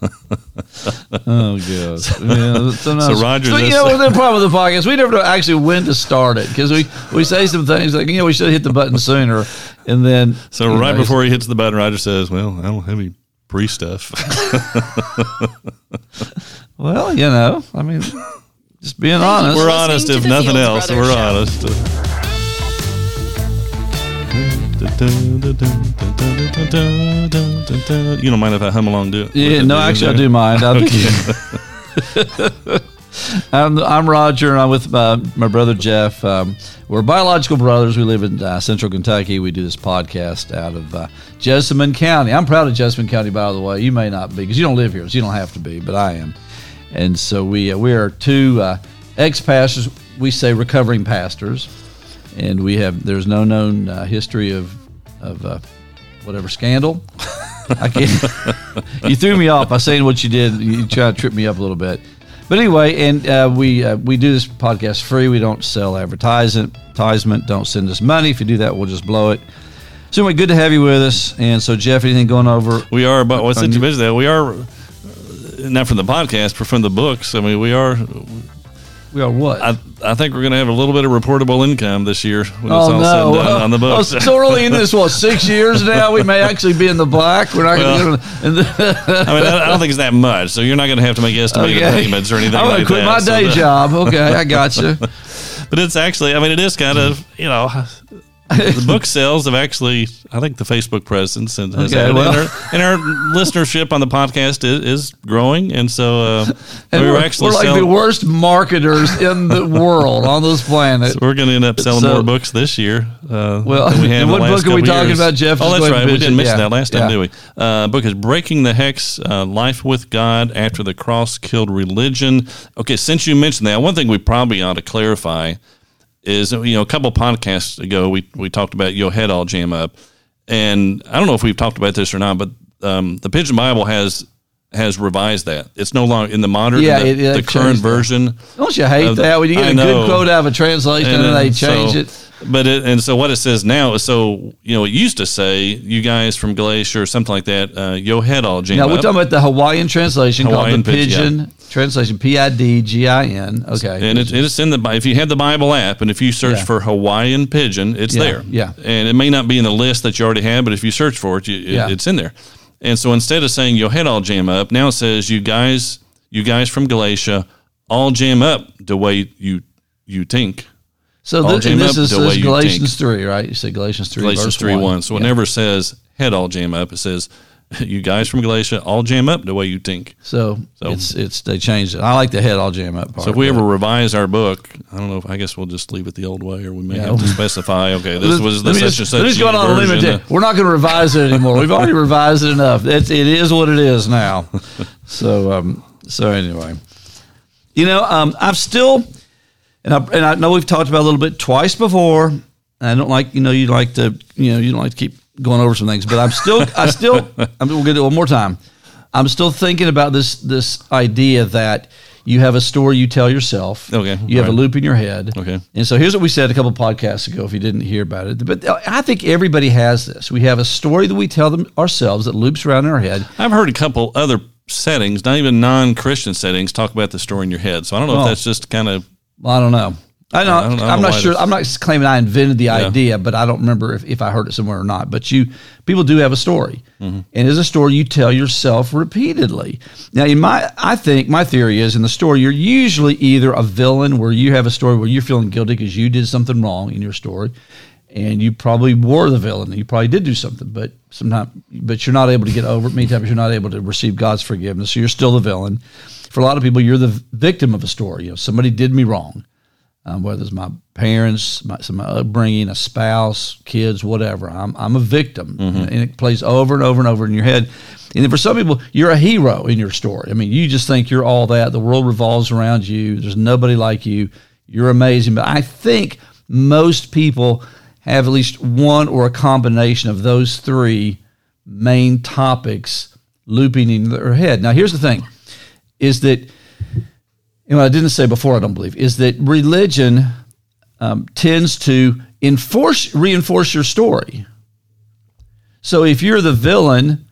oh god. Yeah, so, So Roger, so, you this- know, the problem with the podcast, we never know actually when to start it because we we say some things like you know we should hit the button sooner, and then So right know, before he hits the button, Roger says, "Well, I don't have any pre stuff." Well, you know, I mean, just being honest. We're honest, if nothing else. We're show. honest. You don't mind if I hum along to it? Yeah, no, actually, I do mind. I I'm, I'm Roger, and I'm with my, my brother Jeff. Um, we're biological brothers. We live in uh, Central Kentucky. We do this podcast out of uh, Jessamine County. I'm proud of Jessamine County, by the way. You may not be because you don't live here, so you don't have to be, but I am. And so we uh, we are two uh, ex pastors. We say recovering pastors, and we have there's no known uh, history of of uh, whatever scandal. I can't. you threw me off by saying what you did. You tried to trip me up a little bit. But anyway, and uh, we uh, we do this podcast free. We don't sell advertisement. Advertisement. Don't send us money. If you do that, we'll just blow it. So anyway, good to have you with us. And so, Jeff, anything going over? We are, but what's On such you- busy that we are uh, not from the podcast, but from the books. I mean, we are. We are what? I, I think we're going to have a little bit of reportable income this year when oh it's all no! said and done on the books. oh, so early in this, what six years now? We may actually be in the black. We're not Well, going to. I mean, I don't think it's that much, so you're not going to have to make estimated Okay. payments or anything I'm like quit that. my day the- job. Okay, I got you. But it's actually, I mean, it is kind of, you know, the book sales have actually, I think the Facebook presence and, has Okay, well. and, our, and our listenership on the podcast is, is growing. And so uh, And we we're, were actually we're like selling, the worst marketers in the world on this planet. we're going to end up selling So- more books this year. Uh, Well, than we have what book are we talking years. about, Jeff? Oh, that's right. We didn't mention Yeah. that last time, Yeah. did we? Uh, book is Breaking the Hex uh, Life with God After the Cross Killed Religion. Okay, since you mentioned that, one thing we probably ought to clarify is, you know, a couple podcasts ago, we, we talked about Your Head All Jam Up. And I don't know if we've talked about this or not, but um, the Pidgin Bible has has revised that. It's no longer in the modern, Yeah, the, it- the current version. Don't you hate Uh, that when you get I a know. good quote out of a translation and, then they so- change it? But it, and so what it says now is so you know it used to say you guys from Galatia or something like that. Uh, yo head all jam Now we're up. talking about the Hawaiian translation Hawaiian called the Pidgin, Pigeon translation, P I D G I N. Okay, and it, it's in the if you have the Bible app and if you search Yeah. for Hawaiian Pidgin, it's Yeah, there. yeah. and it may not be in the list that you already have, but if you search for it, you, Yeah. it's in there. And so instead of saying yo head all jam up, now it says you guys you guys from Galatia all jam up the way you you think. so th- this is, this is Galatians three, right? You say Galatians three, Galatians verse 3 one. 1. So it never says head all jam up. It says you guys from Galatia all jam up the way you think. So, So- it's it's they changed it. I like the head all jam up part. So if we ever revise our book, I don't know if I guess we'll just leave it the old way or we may Yeah. have to specify, okay, this was me such just- and such let me just go on a limit. We're not going to revise it anymore. We've already revised it enough. It's, it is what it is now. So um, so anyway, you know, um, I've still, and I and I know we've talked about a little bit twice before. I don't like you know you like to you know you don't like to keep going over some things, but I'm still I still I'm, we'll get it one more time. I'm still thinking about this this idea that you have a story you tell yourself. Okay, You have a loop in your head. Okay. And so here's what we said a couple podcasts ago. If you didn't hear about it, but uh, I think everybody has this. We have a story that we tell them ourselves that loops around in our head. I've heard a couple other settings, not even non Christian settings, talk about the story in your head. So I don't know Oh. if that's just kind of I don't know. I know. I don't- I don't I'm not sure. I'm not claiming I invented the idea, but I don't remember if, if I heard it somewhere or not. But you, people do have a story, Mm-hmm. and it's a story you tell yourself repeatedly. Now, in my, I think my theory is in the story you're usually either a villain where you have a story where you're feeling guilty because you did something wrong in your story, and you probably were the villain. You probably did do something, but sometimes, but you're not able to get over it. Many times you're not able to receive God's forgiveness, so you're still the villain. For a lot of people, you're the victim of a story. You know, somebody did me wrong um, whether it's my parents, my, some my upbringing, a spouse, kids, whatever. I'm, I'm a victim, and it plays over and over and over in your head. And then for some people, you're a hero in your story. I mean, you just think you're all that. The world revolves around you. There's nobody like you. You're amazing. But I think most people have at least one or a combination of those three main topics looping in their head. Now, here's the thing: is that and what I didn't say before, I don't believe, is that religion um, tends to enforce reinforce your story. So if you're the villain,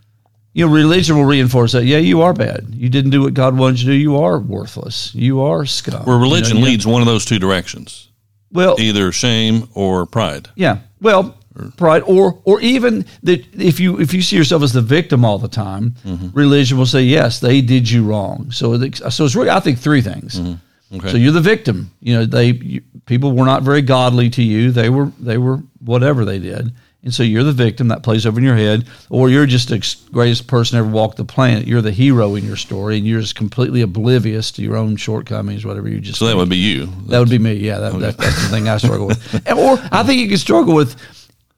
you know, religion will reinforce that. Yeah, you are bad. You didn't do what God wanted you to do. You are worthless. You are scum. Where religion You know, leads one of those two directions, Well, either shame or pride. yeah. Well, pride, or or even that if you if you see yourself as the victim all the time, mm-hmm. religion will say yes, they did you wrong. So it- so it's really I think three things. Mm-hmm. Okay. So you're the victim. You know they you, people were not very godly to you. They were they were whatever they did, and so you're the victim that plays over in your head, or you're just the greatest person ever walked the planet. You're the hero in your story, and you're just completely oblivious to your own shortcomings, whatever you just. so that think. would be you. That would be me. Yeah, that, that, that's the thing I struggle with. Or I think you can struggle with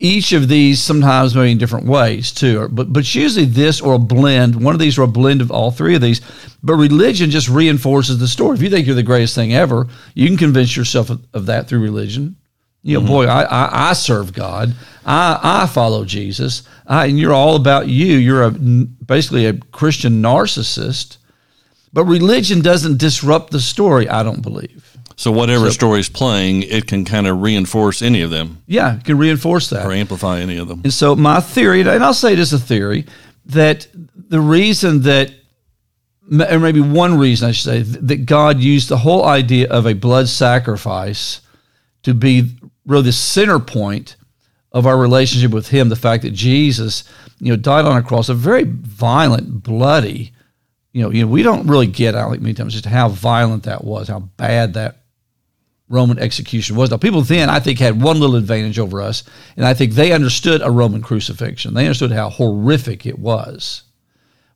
each of these sometimes maybe in different ways too. But but it's usually this or a blend. One of these or a blend of all three of these. But religion just reinforces the story. If you think you're the greatest thing ever, you can convince yourself of, of that through religion. You know, mm-hmm. boy, I, I, I serve God. I, I follow Jesus. I, and you're all about you. You're a basically a Christian narcissist. But religion doesn't disrupt the story. I don't believe. So whatever story's playing, it can kind of reinforce any of them Yeah, it can reinforce that. or amplify any of them. And so my theory, and I'll say it as a theory, that the reason that, or maybe one reason I should say, that God used the whole idea of a blood sacrifice to be really the center point of our relationship with Him. The fact that Jesus, you know, died on a cross, a very violent, bloody. You know, you know, we don't really get out like many times just how violent that was, how bad that Roman execution was. Now, people then, I think, had one little advantage over us, and I think they understood a Roman crucifixion. They understood how horrific it was.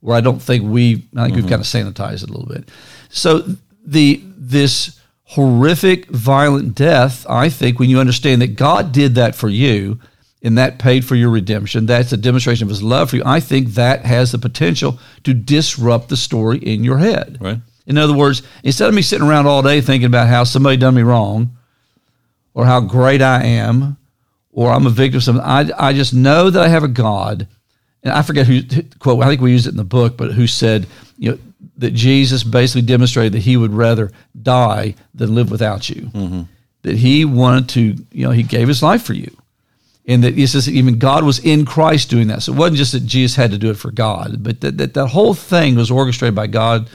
Where I don't think we, I think we've mm-hmm. kind of sanitized it a little bit. So the this horrific, violent death, I think, when you understand that God did that for you, and that paid for your redemption, that's a demonstration of His love for you. I think that has the potential to disrupt the story in your head. Right. In other words, instead of me sitting around all day thinking about how somebody done me wrong or how great I am or I'm a victim of something, I, I just know that I have a God. And I forget who quote, I think we used it in the book, but who said, you know, that Jesus basically demonstrated that he would rather die than live without you. Mm-hmm. That he wanted to, you know, he gave his life for you. And that he says even God was in Christ doing that. So it wasn't just that Jesus had to do it for God, but that that, that whole thing was orchestrated by God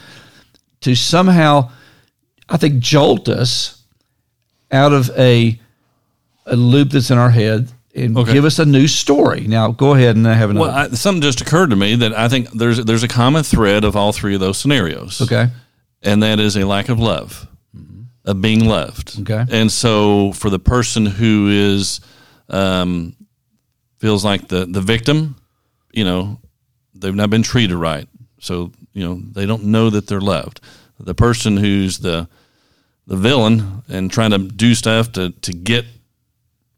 to somehow, I think, jolt us out of a a loop that's in our head and Okay. give us a new story. Now, go ahead and have another. Well, I, something just occurred to me that I think there's there's a common thread of all three of those scenarios. okay. and that is a lack of love, of being loved. Okay. And so for the person who is um, feels like the the victim, you know, they've not been treated right, so you know they don't know that they're loved. The person who's the the villain and trying to do stuff to to get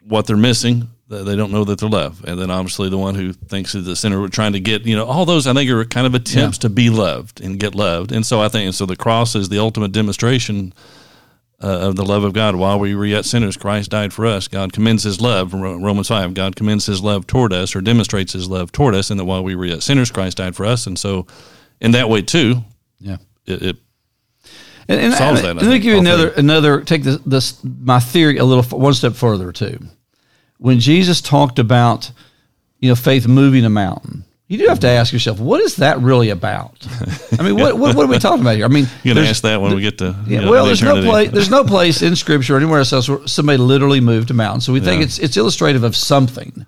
what they're missing. They don't know that they're loved, and then obviously the one who thinks is the center, trying to get you know all those. I think are kind of attempts to be loved and get loved, and so I think and so the cross is the ultimate demonstration uh, of the love of God. While we were yet sinners, Christ died for us. God commends His love. Romans five. God commends His love toward us, or demonstrates His love toward us, and that while we were yet sinners, Christ died for us. And so, in that way too, Yeah. it, it And, and, Solves that, I let me give you another another take this, this my theory a little one step further too. When Jesus talked about you know faith moving a mountain, you do have to ask yourself, what is that really about? I mean, what what, what are we talking about here? I mean, you're gonna ask that when we get to Yeah, you know, well, the there's no place. There's no place in Scripture or anywhere else where somebody literally moved a mountain. So we think Yeah. it's it's illustrative of something.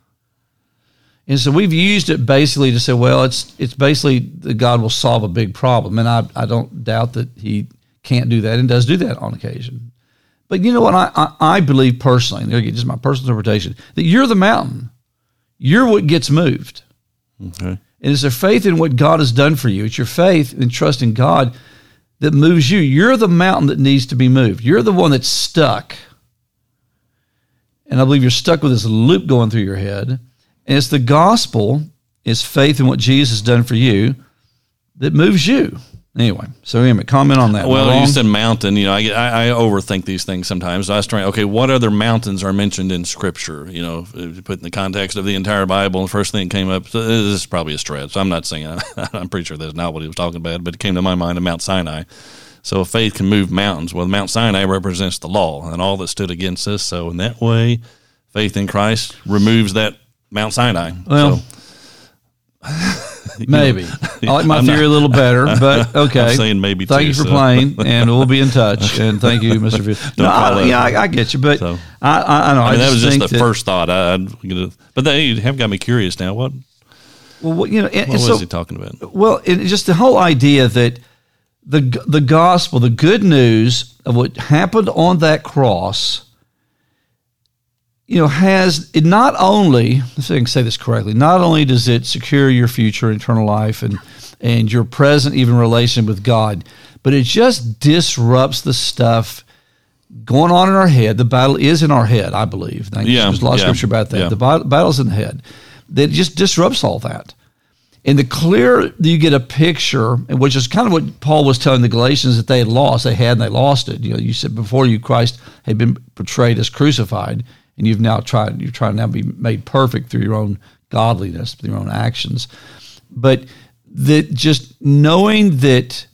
And so we've used it basically to say, well, it's it's basically that God will solve a big problem, and I I don't doubt that He can't do that and does do that on occasion. But you know what? I I, I believe personally, and again, just my personal interpretation, that you're the mountain. You're what gets moved. Okay. And it's a faith in what God has done for you. It's your faith and trust in God that moves you. You're the mountain that needs to be moved. You're the one that's stuck. And I believe you're stuck with this loop going through your head. And it's the gospel, it's faith in what Jesus has done for you that moves you. Anyway, so anyway, comment on that. Well, you said mountain. You know, I, I, I overthink these things sometimes. I was trying. Okay, what other mountains are mentioned in Scripture? You know, you put in the context of the entire Bible, the first thing that came up. So uh, this is probably a stretch. I'm not saying. I'm pretty sure that's not what he was talking about, but it came to my mind of Mount Sinai. So if faith can move mountains. Well, Mount Sinai represents the law and all that stood against us. So in that way, faith in Christ removes that Mount Sinai. Well, so, Maybe. I like my I'm theory a little better, but okay. I'm saying maybe Thank too, you for so. playing, and we'll be in touch. And thank you, Mr. Field. No, I, yeah, I, I get you, but So. I, I, I know. I mean, that was just the that- first thought. I, know, but they have got me curious now. What, Well, you know, and, what and was he talking about? Well, it, just the whole idea that the the gospel, the good news of what happened on that cross, you know, has it not only, if I can say this correctly, not only does it secure your future eternal life and and your present even relation with God, but it just disrupts the stuff going on in our head. The battle is in our head, I believe. Thank you. Yeah, There's a lot of yeah, scripture about that. yeah. The bat- battle's in the head. That just disrupts all that. And the clearer you get a picture, and which is kind of what Paul was telling the Galatians that they had lost, they had and they lost it. You know, you said before you Christ had been portrayed as crucified, and you've now tried you're trying to now be made perfect through your own godliness, through your own actions. But that just knowing that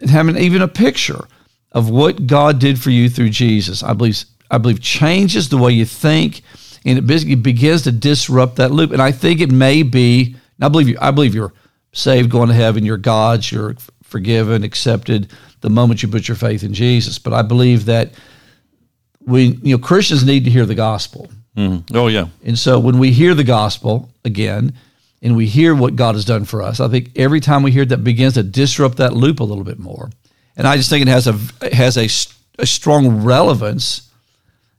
and having even a picture of what God did for you through Jesus, I believe I believe changes the way you think, and it basically begins to disrupt that loop. And I think it may be. I believe you. I believe you're saved, going to heaven. You're God's. You're forgiven, accepted the moment you put your faith in Jesus. But I believe that we, you know, Christians need to hear the gospel. Oh yeah, And so when we hear the gospel again and we hear what God has done for us, I think every time we hear it, that begins to disrupt that loop a little bit more. And I just think it has a it has a strong relevance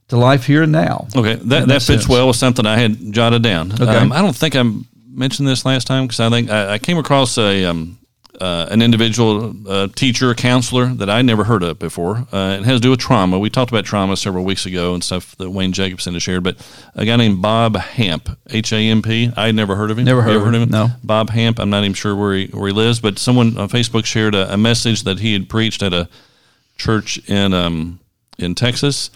to life here and now. Okay, that, that that fits sense. well with something I had jotted down. Okay. Um, I don't think I mentioned this last time because I think I, I came across a um, uh, an individual uh, teacher, counselor that I never heard of before. Uh, it has to do with trauma. We talked about trauma several weeks ago and stuff that Wayne Jacobsen has shared. But a guy named Bob Hamp, H A M P. I had never heard of him. Never heard You of him, no. Bob Hamp. I'm not even sure where he where he lives, but someone on Facebook shared a, a message that he had preached at a church in um, in Texas,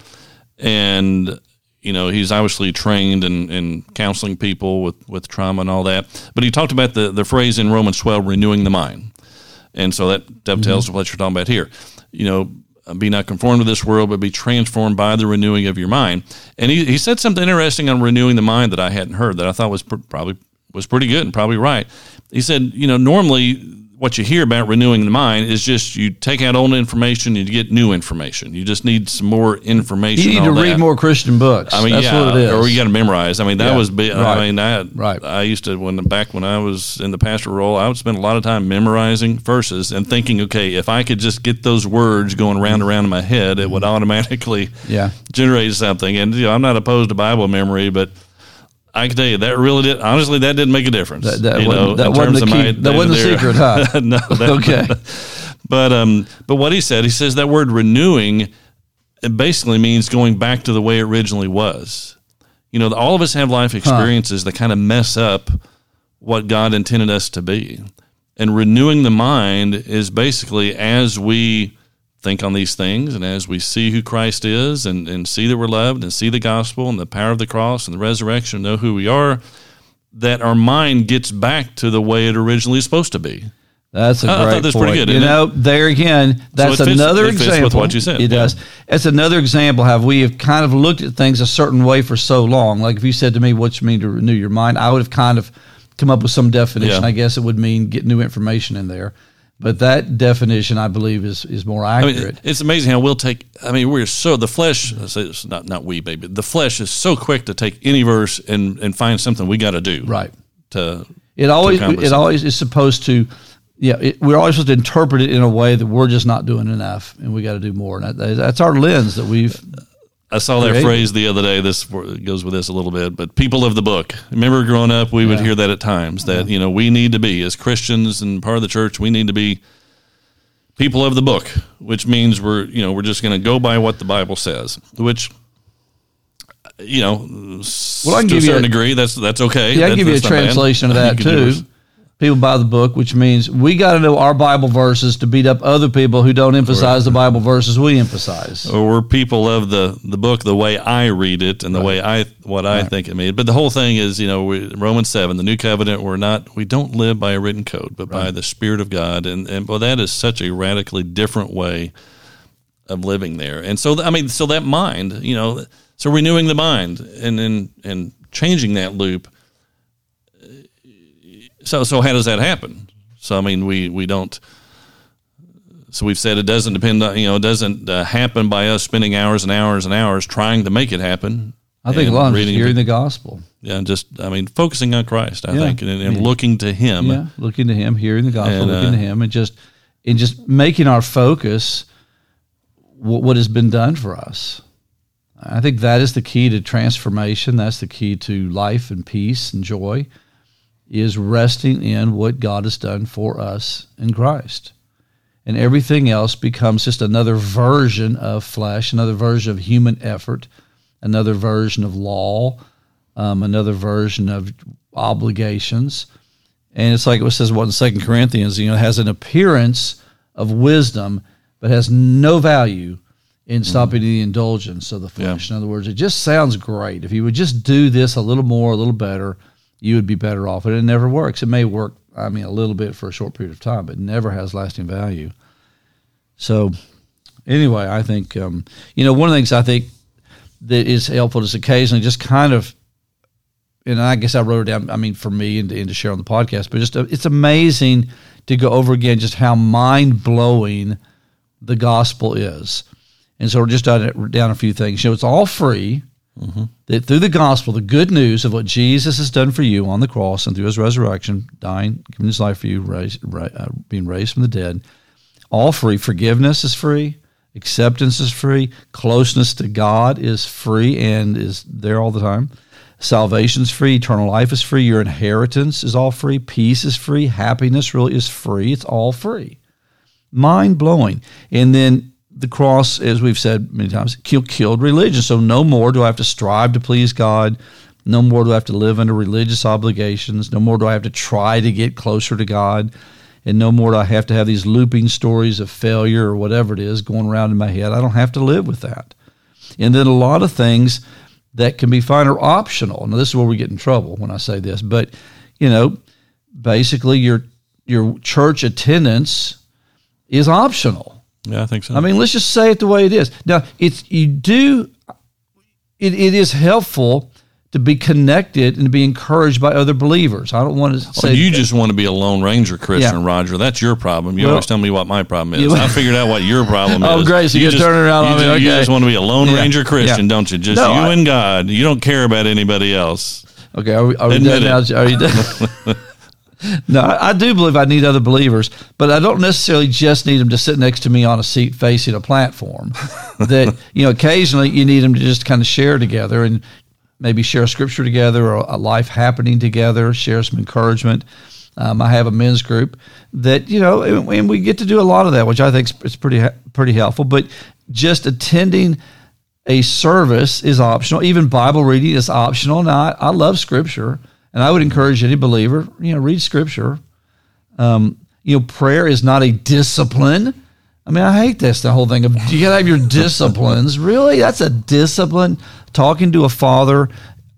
and you know he's obviously trained in, in counseling people with, with trauma and all that. But he talked about the the phrase in Romans 12, renewing the mind, and so that dovetails mm-hmm. with what you're talking about here. You know. Be not conformed to this world, but be transformed by the renewing of your mind. And he, he said something interesting on renewing the mind that I hadn't heard that I thought was pr- probably was pretty good and probably right. He said, you know, normally what you hear about renewing the mind is just you take out old information and you get new information. You just need some more information. You need to on read that. more Christian books. I mean, That's yeah, what it is. or you got to memorize. I mean, that Yeah, was big. right, I mean, I right. I used to when back when I was in the pastor role, I would spend a lot of time memorizing verses and thinking, okay, if I could just get those words going round and around in my head, it would automatically Mm-hmm. Yeah. generate something. And you know, I'm not opposed to Bible memory, but I can tell you that really did. Honestly, that didn't make a difference. That- that know, that wasn't the key- that wasn't the secret, huh? no. That, Okay. but um, but what he said, he says that word renewing, it basically means going back to the way it originally was. You know, all of us have life experiences that kind of mess up what God intended us to be, and renewing the mind is basically as we think on these things and as we see who Christ is and, and see that we're loved and see the gospel and the power of the cross and the resurrection, know who we are, that our mind gets back to the way it originally is supposed to be. That's a I- I great thought that's point. pretty good, You isn't it? know, there again, that's it fits- another it fits with what you said, It yeah. does. It's another example how we have kind of looked at things a certain way for so long. Like if you said to me, "What you mean to renew your mind?" I would have kind of come up with some definition. Yeah. I guess it would mean get new information in there. But that definition, I believe, is is more I accurate. mean, it's amazing how we'll take. I mean, we're so the flesh. It's not not we, baby. The flesh is so quick to take any verse and and find something we got to do. right. To It always accomplish it always is supposed to. Yeah, it, we're always supposed to interpret it in a way that we're just not doing enough, and we got to do more. And that, that's our lens that we've I saw that phrase the other day. This goes with this a little bit, but people of the book. Remember, growing up, we would hear that at times. That you know we need to be as Christians and part of the church. We need to be people of the book, which means we're you know we're just going to go by what the Bible says. Which you know, Well, I can to give a you certain a- degree, that's that's okay. Yeah, I can give you a not bad. translation of that too. People buy the book, which means we got to know our Bible verses to beat up other people who don't emphasize the Bible verses we emphasize. or we're people of the the book the way I read it and the way I what I think it means. But the whole thing is, you know, we, Romans seven, the new covenant. We're not we don't live by a written code, but by the Spirit of God, and and well, that is such a radically different way of living there. And so, I mean, so that mind, you know, so renewing the mind and and and changing that loop So so how does that happen? So I mean, we we don't. So we've said it doesn't depend on you know it doesn't uh, happen by us spending hours and hours and hours trying to make it happen. I think a lot of reading- hearing the gospel. Yeah, and just I mean focusing on Christ. I Yeah. think and, and looking to Him. Yeah, looking to Him, hearing the gospel, And, looking uh, to Him, and just and just making our focus what, what has been done for us. I think that is the key to transformation. That's the key to life and peace and joy. Is resting in what God has done for us in Christ, and everything else becomes just another version of flesh, another version of human effort, another version of law, um, another version of obligations. And it's like it says what in Second Corinthians, you know, has an appearance of wisdom, but has no value in stopping the indulgence of the flesh. In other words, it just sounds great. If you would just do this a little more, a little better, you would be better off. But it never works. It may work, I mean, a little bit for a short period of time, but never has lasting value. So, anyway, I think, um, you know, one of the things I think that is helpful is occasionally just kind of and I guess I wrote it down. I mean, for me and to, and to share on the podcast, but just uh, it's amazing to go over again just how mind blowing the gospel is. And so we're just down, down a few things. You know, it's all free. That through the gospel, the good news of what Jesus has done for you on the cross and through His resurrection, dying, giving His life for you, uh, being raised from the dead, all free. Forgiveness is free. Acceptance is free. Closeness to God is free and is there all the time. Salvation's free. Eternal life is free. Your inheritance is all free. Peace is free. Happiness really is free. It's all free. Mind blowing. And then the cross, as we've said many times, kill, killed religion. So no more do I have to strive to please God. No more do I have to live under religious obligations. No more do I have to try to get closer to God. And no more do I have to have these looping stories of failure or whatever it is going around in my head. I don't have to live with that. And then a lot of things that can be fine are optional. Now, this is where we get in trouble when I say this, but you know, basically your your church attendance is optional. Yeah, I think so. I mean, let's just say it the way it is. Now, it's you do. It, it is helpful to be connected and to be encouraged by other believers. I don't want to say Well, you just want to be a Lone Ranger Christian, Yeah. Roger. That's your problem. You Well- always tell me what my problem is. I figured out what your problem Oh, is. Oh, great. So you're just, turning around you on me. just, you just want to be a Lone Yeah. Ranger Christian, Yeah. don't you? Just No, you I- and God. You don't care about anybody else. Okay, are we, are we done it. now? Are you done? No, I, I do believe I need other believers, but I don't necessarily just need them to sit next to me on a seat facing a platform. that you know, occasionally you need them to just kind of share together and maybe share a scripture together or a life happening together, share some encouragement. Um, I have a men's group that you know, and, and we get to do a lot of that, which I think is pretty pretty helpful. But just attending a service is optional. Even Bible reading is optional. Now, I, I love Scripture, and I would encourage any believer, you know, read Scripture. Um, you know, prayer is not a discipline. I mean, I hate this the whole thing of you gotta have your disciplines. Really, that's a discipline. Talking to a Father,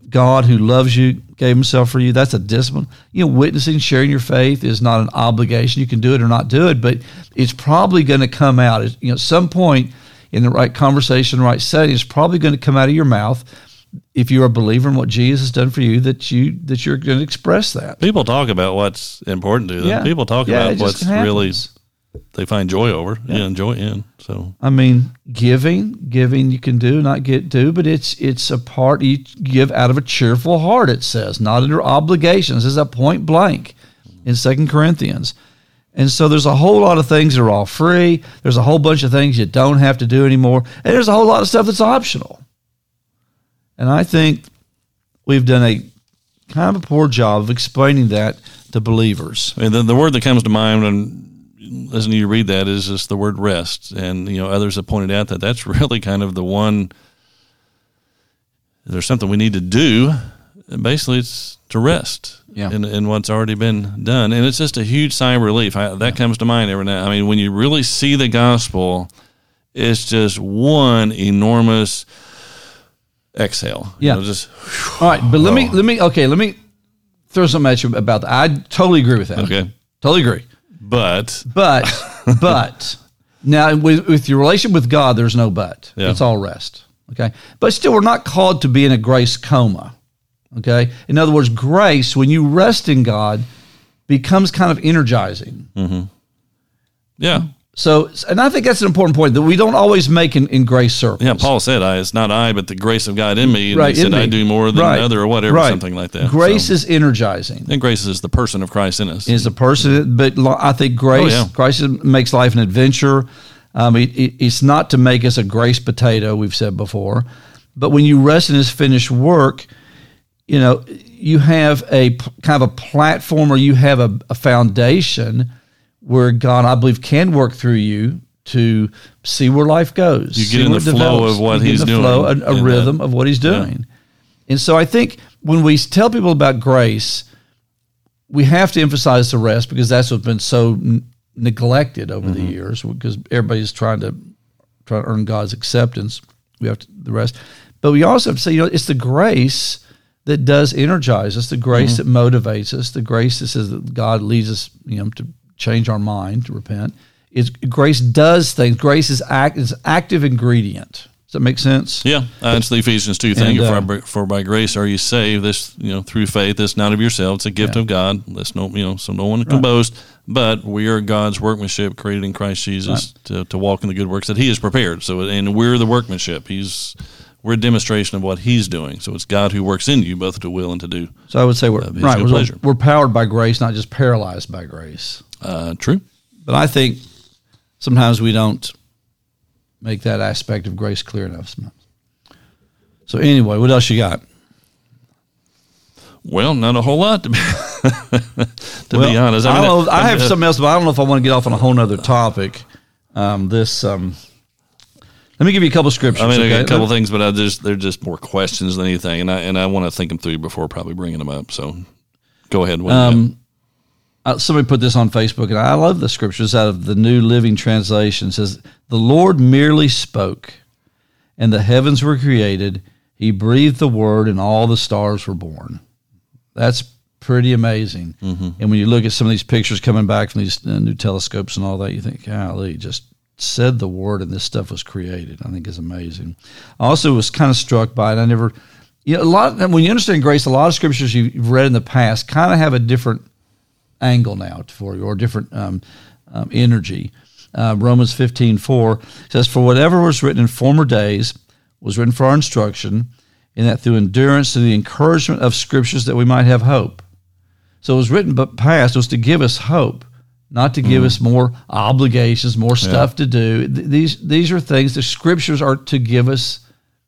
God who loves you, gave Himself for you. That's a discipline. You know, witnessing, sharing your faith is not an obligation. You can do it or not do it, but it's probably to come out. You know, at some point in the right conversation, right setting, it's probably to come out of your mouth if you're a believer in what Jesus has done for you. That you that you're going to express that. People talk about what's important to them. Yeah. People talk Yeah, about what's really they find joy over. Yeah, joy in. So I mean, giving, giving you can do, not get do, but it's it's a part you give out of a cheerful heart. It says, not under obligations. This is a point blank in Second Corinthians. And so there's a whole lot of things that are all free. There's a whole bunch of things you don't have to do anymore, and there's a whole lot of stuff that's optional. And I think we've done a kind of a poor job of explaining that to believers. And then the word that comes to mind when listening to you read that is just the word rest. And, you know, others have pointed out that that's really kind of the one, there's something we need to do. And basically, it's to rest Yeah. in, in what's already been done. And it's just a huge sigh of relief. I, that comes to mind every now. I mean, when you really see the gospel, it's just one enormous exhale. You Yeah. know, just, All right, but let me Oh. let me okay, let me throw something at you about that. I totally agree with that. okay. Totally agree. But, But but now with with your relationship with God, there's no but. Yeah. It's all rest. Okay. But still we're not called to be in a grace coma. Okay. In other words, grace, when you rest in God, becomes kind of energizing. Mm-hmm. Yeah. So, and I think that's an important point that we don't always make in, in grace circles. Yeah, Paul said, "I it's not I, but the grace of God in me." And Right, he said, "I do more than Right. another, or whatever, Right. something like that." Grace So- is energizing. and grace is the person of Christ in us. Is a person, but I think grace, Oh, yeah. grace makes life an adventure. Um, it, it- it's not to make us a grace potato. We've said before, but when you rest in His finished work, you know you have a kind of a platform, or you have a, a foundation where God, I believe, can work through you to see where life goes. You get in the flow of what You get in He's the doing flow, a, a in that. rhythm of what He's doing. And so I think when we tell people about grace, we have to emphasize the rest because that's what's been so n- neglected over Mm-hmm. the years because everybody's trying to try to earn God's acceptance. We have to, the rest, but we also have to say, you know, it's the grace that does energize us, the grace Mm-hmm. that motivates us, the grace that says that God leads us, you know, to change our mind, to repent. Is grace does things. Grace is act is active ingredient. Does that make sense? Yeah, uh, it's the Ephesians two thing. And, for, uh, by, for by grace are you saved? This you know through faith. This not of yourself. It's a gift Yeah. of God. Let's no you know so no one can boast. But we are God's workmanship, created in Christ Jesus to, to walk in the good works that He has prepared. So and we're the workmanship. He's we're a demonstration of what He's doing. So it's God who works in you both to will and to do. So I would say we're right. We're, we're powered by grace, not just paralyzed by grace. Uh, true. But I think sometimes we don't make that aspect of grace clear enough. Sometimes. So anyway, what else you got? Well, not a whole lot to be to be honest. I, mean, know, I uh, have uh, something else, but I don't know if I want to get off on a whole nother topic. Um, this. Um, let me give you a couple scriptures. I mean, I got a couple things, but I just they're just more questions than anything, and I and I want to think them through before probably bringing them up. So, go ahead. What do you got? Um, uh, somebody put this on Facebook, and I love the scriptures out of the New Living Translation. It says, "The Lord merely spoke, and the heavens were created. He breathed the word, and all the stars were born." That's pretty amazing. And when you look at some of these pictures coming back from these uh, new telescopes and all that, you think, "Golly, just said the word, and this stuff was created." I think is amazing. I also was kind of struck by it. I never. You know, a lot of, when you understand grace, a lot of scriptures you've read in the past kind of have a different angle now for you or different um, um, energy. Uh, Romans 15, 4 says, For whatever was written in former days was written for our instruction, in that through endurance and the encouragement of scriptures that we might have hope. So it was written but past, was to give us hope, not to give us more obligations, more stuff to do. Th- These these are things the scriptures are to give us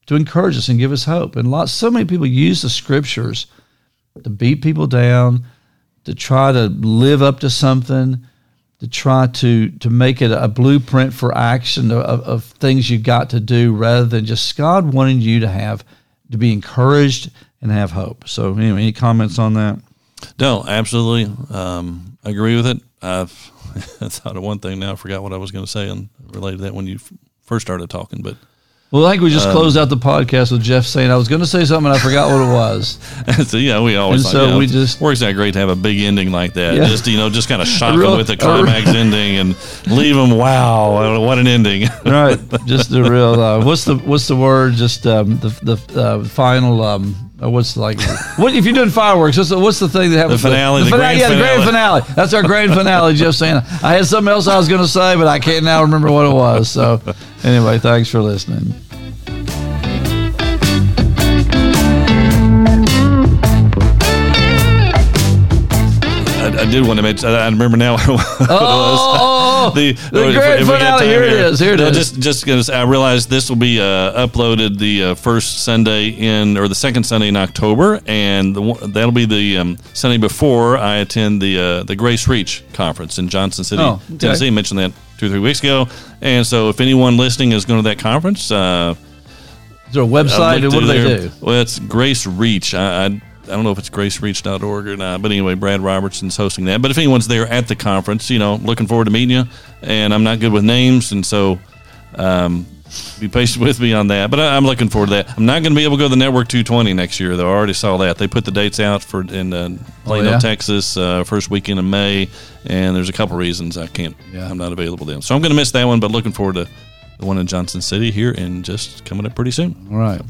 to encourage us and give us hope. And lots so many people use the scriptures to beat people down, to try to live up to something, to try to to make it a blueprint for action of, of things you've got to do, rather than just God wanting you to have to be encouraged and have hope. So, anyway, any comments on that? No, absolutely. Um, I agree with it. I've I thought of one thing now. I forgot what I was going to say and related to that when you first started talking. But Well, I think we just closed out the podcast with Jeff saying I was going to say something and I forgot what it was. so yeah, we always And thought, so you know, we just- works out great to have a big ending like that. Yeah. Just you know, just kind of shock real- them with the a real- climax ending and leave them. Wow, what an ending! right, just the real. Uh, what's the what's the word? Just um, the the uh, final. Um, uh, what's like? What if you're doing fireworks? What's the, what's the thing that happens? The finale, the grand yeah, the grand finale. finale. That's our grand finale. Jeff saying I had something else I was going to say, but I can't now remember what it was. So anyway, thanks for listening. Did want to mention. I remember now what it was. Oh, the, the grand finale. Here it is. Here it no, is. Just, just gonna. I realized this will be uh, uploaded the uh, first Sunday in, or the second Sunday in October, and the, that'll be the um, Sunday before I attend the uh, the Grace Reach conference in Johnson City, Oh, okay. Tennessee. I mentioned that two or three weeks ago, and so if anyone listening is going to that conference, uh, Is there a website? What do they do? Well, it's Grace Reach. I, I I don't know if it's gracereach.org or not, but anyway, Brad Robertson's hosting that. But if anyone's there at the conference, you know, looking forward to meeting you. And I'm not good with names, and so um, be patient with me on that. But I, I'm looking forward to that. I'm not going to be able to go to the Network 220 next year, though. I already saw that they put the dates out for in uh, Plano, Oh, yeah? Texas, uh, first weekend of May, and there's a couple reasons I can't. Yeah. I'm not available then, so I'm going to miss that one. But looking forward to the one in Johnson City here, and just coming up pretty soon. All right.